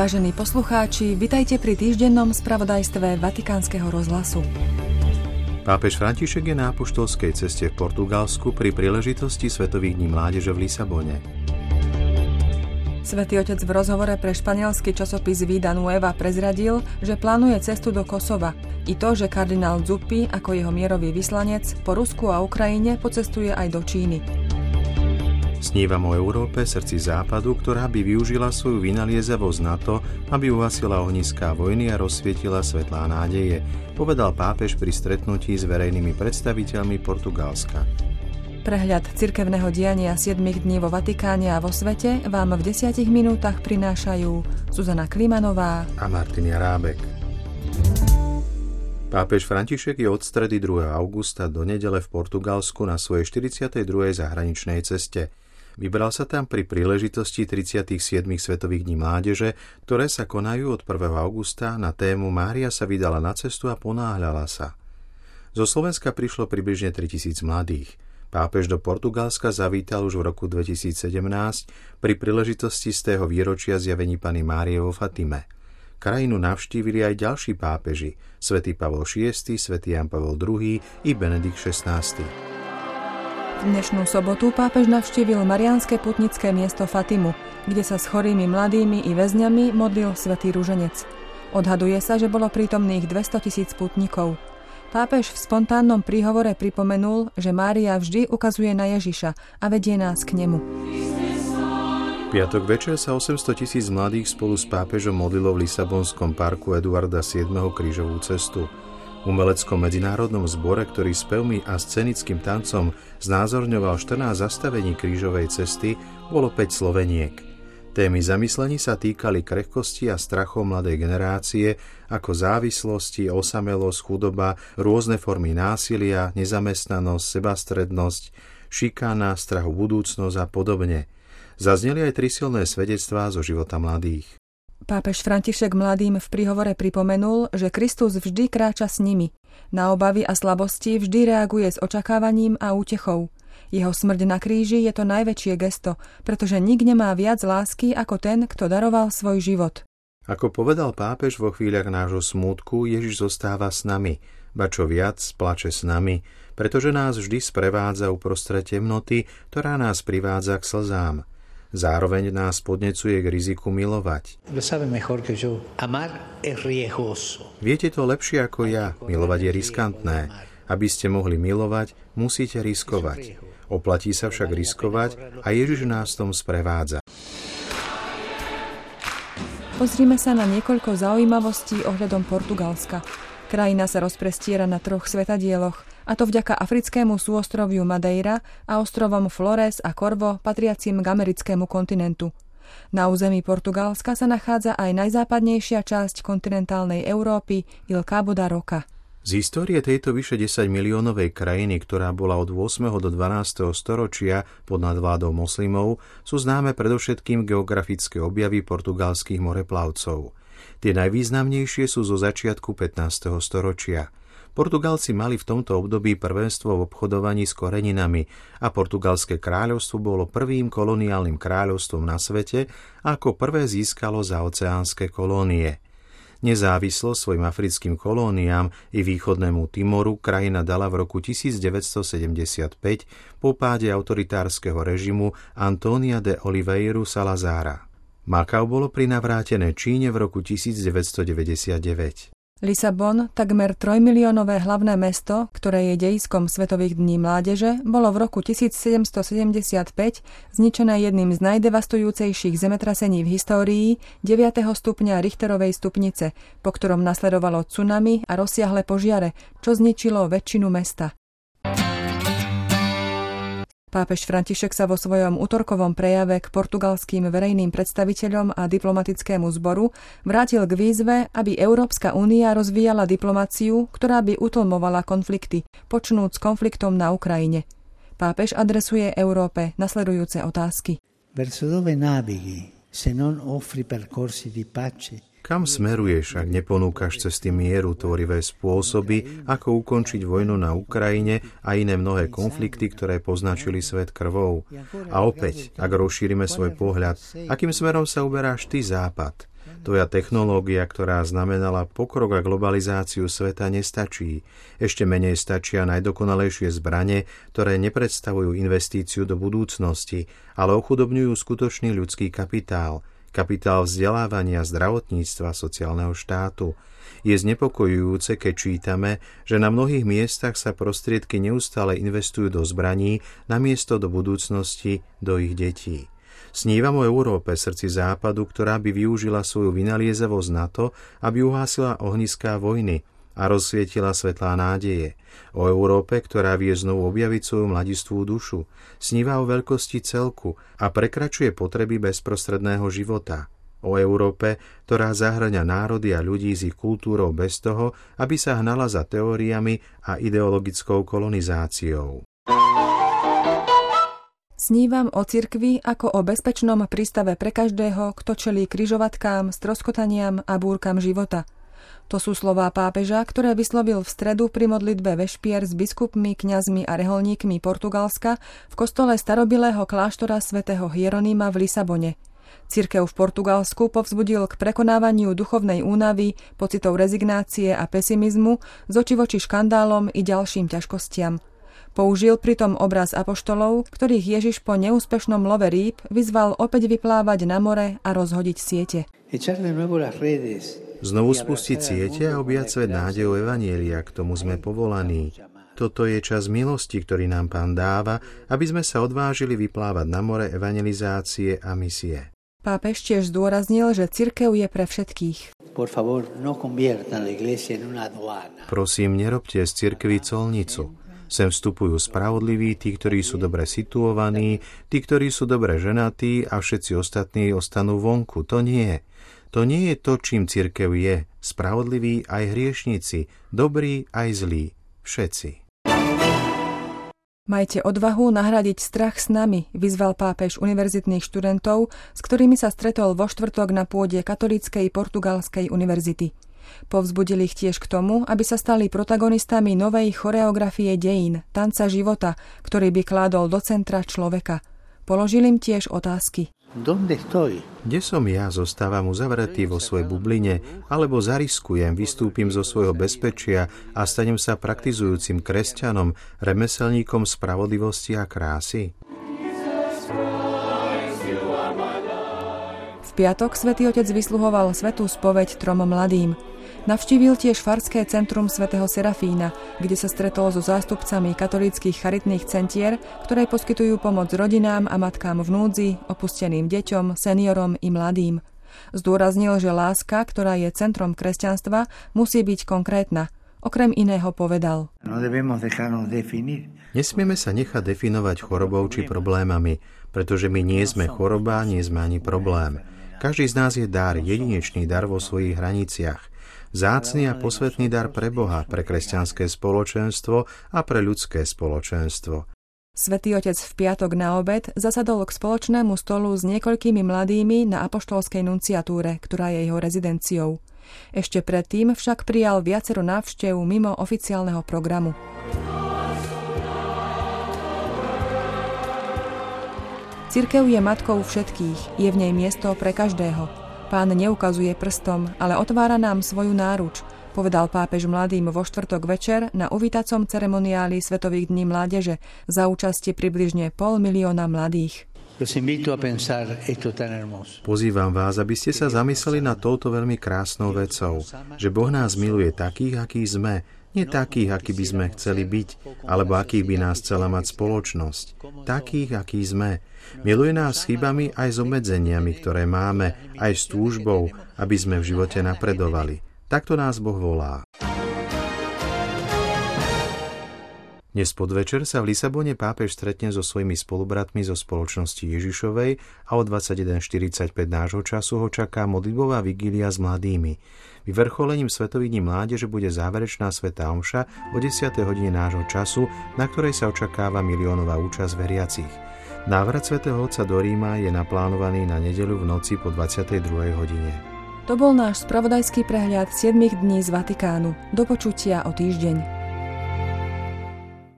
Vážení poslucháči, vitajte pri týždennom spravodajstve Vatikánskeho rozhlasu. Pápež František je na apoštolskej ceste v Portugalsku pri príležitosti Svetových dní mládeže v Lisabone. Svetý otec v rozhovore pre španielský časopis Vida Nueva prezradil, že plánuje cestu do Kosova i to, že kardinál Zuppi ako jeho mierový vyslanec po Rusku a Ukrajine pocestuje aj do Číny. Snívam o Európe, srdci západu, ktorá by využila svoju vynaliezavosť na to, aby uhasila ohniská vojny a rozsvietila svetlá nádeje, povedal pápež pri stretnutí s verejnými predstaviteľmi Portugalska. Prehľad cirkevného diania 7 dní vo Vatikáne a vo svete vám v 10 minútach prinášajú Zuzana Klimanová a Martin Jarábek. Pápež František je od stredy 2. augusta do nedele v Portugalsku na svojej 42. zahraničnej ceste – Vybral sa tam pri príležitosti 37. Svetových dní mládeže, ktoré sa konajú od 1. augusta na tému Mária sa vydala na cestu a ponáhľala sa. Zo Slovenska prišlo približne 3000 mladých. Pápež do Portugalska zavítal už v roku 2017 pri príležitosti z tého výročia zjavení Pany Márie vo Fatime. Krajinu navštívili aj ďalší pápeži, svätý Pavol VI, svätý Jan Pavol II i Benedikt XVI. Dnešnú sobotu pápež navštívil marianské putnické miesto Fatimu, kde sa s chorými mladými i väzňami modlil svätý Rúženec. Odhaduje sa, že bolo prítomných 200 tisíc putníkov. Pápež v spontánnom príhovore pripomenul, že Mária vždy ukazuje na Ježiša a vedie nás k nemu. Piatok večer sa 800 tisíc mladých spolu s pápežom modlilo v Lisabonskom parku Eduarda VII. krížovú cestu umeleckom medzinárodnom zbore, ktorý s pevmi a scenickým tancom znázorňoval 14 zastavení krížovej cesty, bolo 5 sloveniek. Témy zamyslení sa týkali krehkosti a strachov mladej generácie, ako závislosti, osamelosť, chudoba, rôzne formy násilia, nezamestnanosť, sebastrednosť, šikana, strahu budúcnosť a podobne. Zazneli aj tri silné svedectvá zo života mladých. Pápež František mladým v príhovore pripomenul, že Kristus vždy kráča s nimi. Na obavy a slabosti vždy reaguje s očakávaním a útechou. Jeho smrť na kríži je to najväčšie gesto, pretože nik nemá viac lásky ako ten, kto daroval svoj život. Ako povedal pápež vo chvíľach nášho smútku, Ježiš zostáva s nami, ba čo viac, plače s nami, pretože nás vždy sprevádza uprostred temnoty, ktorá nás privádza k slzám. Zároveň nás podnecuje k riziku milovať. Viete to lepšie ako ja. Milovať je riskantné. Aby ste mohli milovať, musíte riskovať. Oplatí sa však riskovať a Ježiš nás tom sprevádza. Pozrime sa na niekoľko zaujímavostí ohľadom Portugalska. Krajina sa rozprestiera na troch svetadieloch a to vďaka africkému súostroviu Madeira a ostrovom Flores a Corvo patriacim k americkému kontinentu. Na území Portugalska sa nachádza aj najzápadnejšia časť kontinentálnej Európy Il Cabo da Roca. Z histórie tejto vyše 10 miliónovej krajiny, ktorá bola od 8. do 12. storočia pod nadvládou moslimov, sú známe predovšetkým geografické objavy portugalských moreplavcov. Tie najvýznamnejšie sú zo začiatku 15. storočia – Portugalci mali v tomto období prvenstvo v obchodovaní s koreninami a portugalské kráľovstvo bolo prvým koloniálnym kráľovstvom na svete ako prvé získalo za oceánske kolónie. Nezávislo svojim africkým kolóniám i východnému Timoru krajina dala v roku 1975 po páde autoritárskeho režimu Antónia de Oliveiru Salazára. Makau bolo prinavrátené Číne v roku 1999. Lisabon, takmer trojmiliónové hlavné mesto, ktoré je dejiskom Svetových dní mládeže, bolo v roku 1775 zničené jedným z najdevastujúcejších zemetrasení v histórii 9. stupňa Richterovej stupnice, po ktorom nasledovalo tsunami a rozsiahle požiare, čo zničilo väčšinu mesta. Pápež František sa vo svojom útorkovom prejave k portugalským verejným predstaviteľom a diplomatickému zboru vrátil k výzve, aby Európska únia rozvíjala diplomáciu, ktorá by utlmovala konflikty, počnúc konfliktom na Ukrajine. Pápež adresuje Európe nasledujúce otázky. Verso dove navighi se non offri percorsi di pace kam smeruješ, ak neponúkaš cesty mieru tvorivé spôsoby, ako ukončiť vojnu na Ukrajine a iné mnohé konflikty, ktoré poznačili svet krvou? A opäť, ak rozšírime svoj pohľad, akým smerom sa uberáš ty západ? Tvoja technológia, ktorá znamenala pokrok a globalizáciu sveta, nestačí. Ešte menej stačia najdokonalejšie zbranie, ktoré nepredstavujú investíciu do budúcnosti, ale ochudobňujú skutočný ľudský kapitál, kapitál vzdelávania, zdravotníctva, sociálneho štátu. Je znepokojujúce, keď čítame, že na mnohých miestach sa prostriedky neustále investujú do zbraní, namiesto do budúcnosti, do ich detí. Snívam o Európe, srdci západu, ktorá by využila svoju vynaliezavosť na to, aby uhásila ohniská vojny a rozsvietila svetlá nádeje. O Európe, ktorá vie znovu objaviť svoju mladistvú dušu. Sníva o veľkosti celku a prekračuje potreby bezprostredného života. O Európe, ktorá zahrňa národy a ľudí s ich kultúrou bez toho, aby sa hnala za teóriami a ideologickou kolonizáciou. Snívam o cirkvi ako o bezpečnom prístave pre každého, kto čelí kryžovatkám, stroskotaniam a búrkam života. To sú slová pápeža, ktoré vyslovil v stredu pri modlitbe vešpier s biskupmi, kňazmi a reholníkmi Portugalska v kostole starobilého kláštora svätého Hieronima v Lisabone. Cirkev v Portugalsku povzbudil k prekonávaniu duchovnej únavy, pocitov rezignácie a pesimizmu z oči voči škandálom i ďalším ťažkostiam – Použil pritom obraz apoštolov, ktorých Ježiš po neúspešnom love rýb vyzval opäť vyplávať na more a rozhodiť siete. Znovu spustiť siete a objať svet nádejou Evanielia, k tomu sme povolaní. Toto je čas milosti, ktorý nám Pán dáva, aby sme sa odvážili vyplávať na more evangelizácie a misie. Pápež tiež zdôraznil, že cirkev je pre všetkých. No Prosím, nerobte z cirkvi colnicu. Sem vstupujú spravodliví, tí, ktorí sú dobre situovaní, tí, ktorí sú dobre ženatí a všetci ostatní ostanú vonku. To nie. To nie je to, čím cirkev je. Spravodliví aj hriešnici, dobrí aj zlí. Všetci. Majte odvahu nahradiť strach s nami, vyzval pápež univerzitných študentov, s ktorými sa stretol vo štvrtok na pôde Katolíckej portugalskej univerzity. Povzbudili ich tiež k tomu, aby sa stali protagonistami novej choreografie dejín, tanca života, ktorý by kládol do centra človeka. Položil im tiež otázky. Kde som ja? Zostávam uzavretý vo svojej bubline, alebo zariskujem, vystúpim zo svojho bezpečia a stanem sa praktizujúcim kresťanom, remeselníkom spravodlivosti a krásy? V piatok svätý Otec vysluhoval svetú spoveď trom mladým. Navštívil tiež Farské centrum svätého Serafína, kde sa stretol so zástupcami katolíckých charitných centier, ktoré poskytujú pomoc rodinám a matkám v núdzi, opusteným deťom, seniorom i mladým. Zdôraznil, že láska, ktorá je centrom kresťanstva, musí byť konkrétna. Okrem iného povedal. No Nesmieme sa nechať definovať chorobou či problémami, pretože my nie sme choroba, nie sme ani problém. Každý z nás je dar, jedinečný dar vo svojich hraniciach zácný a posvetný dar pre Boha, pre kresťanské spoločenstvo a pre ľudské spoločenstvo. Svetý otec v piatok na obed zasadol k spoločnému stolu s niekoľkými mladými na apoštolskej nunciatúre, ktorá je jeho rezidenciou. Ešte predtým však prijal viacero návštev mimo oficiálneho programu. Cirkev je matkou všetkých, je v nej miesto pre každého. Pán neukazuje prstom, ale otvára nám svoju náruč, povedal pápež mladým vo štvrtok večer na uvítacom ceremoniáli Svetových dní mládeže za účasti približne pol milióna mladých. Pozývam vás, aby ste sa zamysleli nad touto veľmi krásnou vecou, že Boh nás miluje takých, akí sme, nie takých, akí by sme chceli byť, alebo akých by nás chcela mať spoločnosť. Takých, akí sme. Miluje nás s chybami aj s obmedzeniami, ktoré máme, aj s túžbou, aby sme v živote napredovali. Takto nás Boh volá. Dnes podvečer sa v Lisabone pápež stretne so svojimi spolubratmi zo spoločnosti Ježišovej a o 21.45 nášho času ho čaká modlitbová vigília s mladými. Vyvrcholením Svetových dní mládeže bude záverečná Sveta Omša o 10. hodine nášho času, na ktorej sa očakáva miliónová účasť veriacich. Návrat svätého Otca do Ríma je naplánovaný na nedeľu v noci po 22. hodine. To bol náš spravodajský prehľad 7 dní z Vatikánu. Do počutia o týždeň.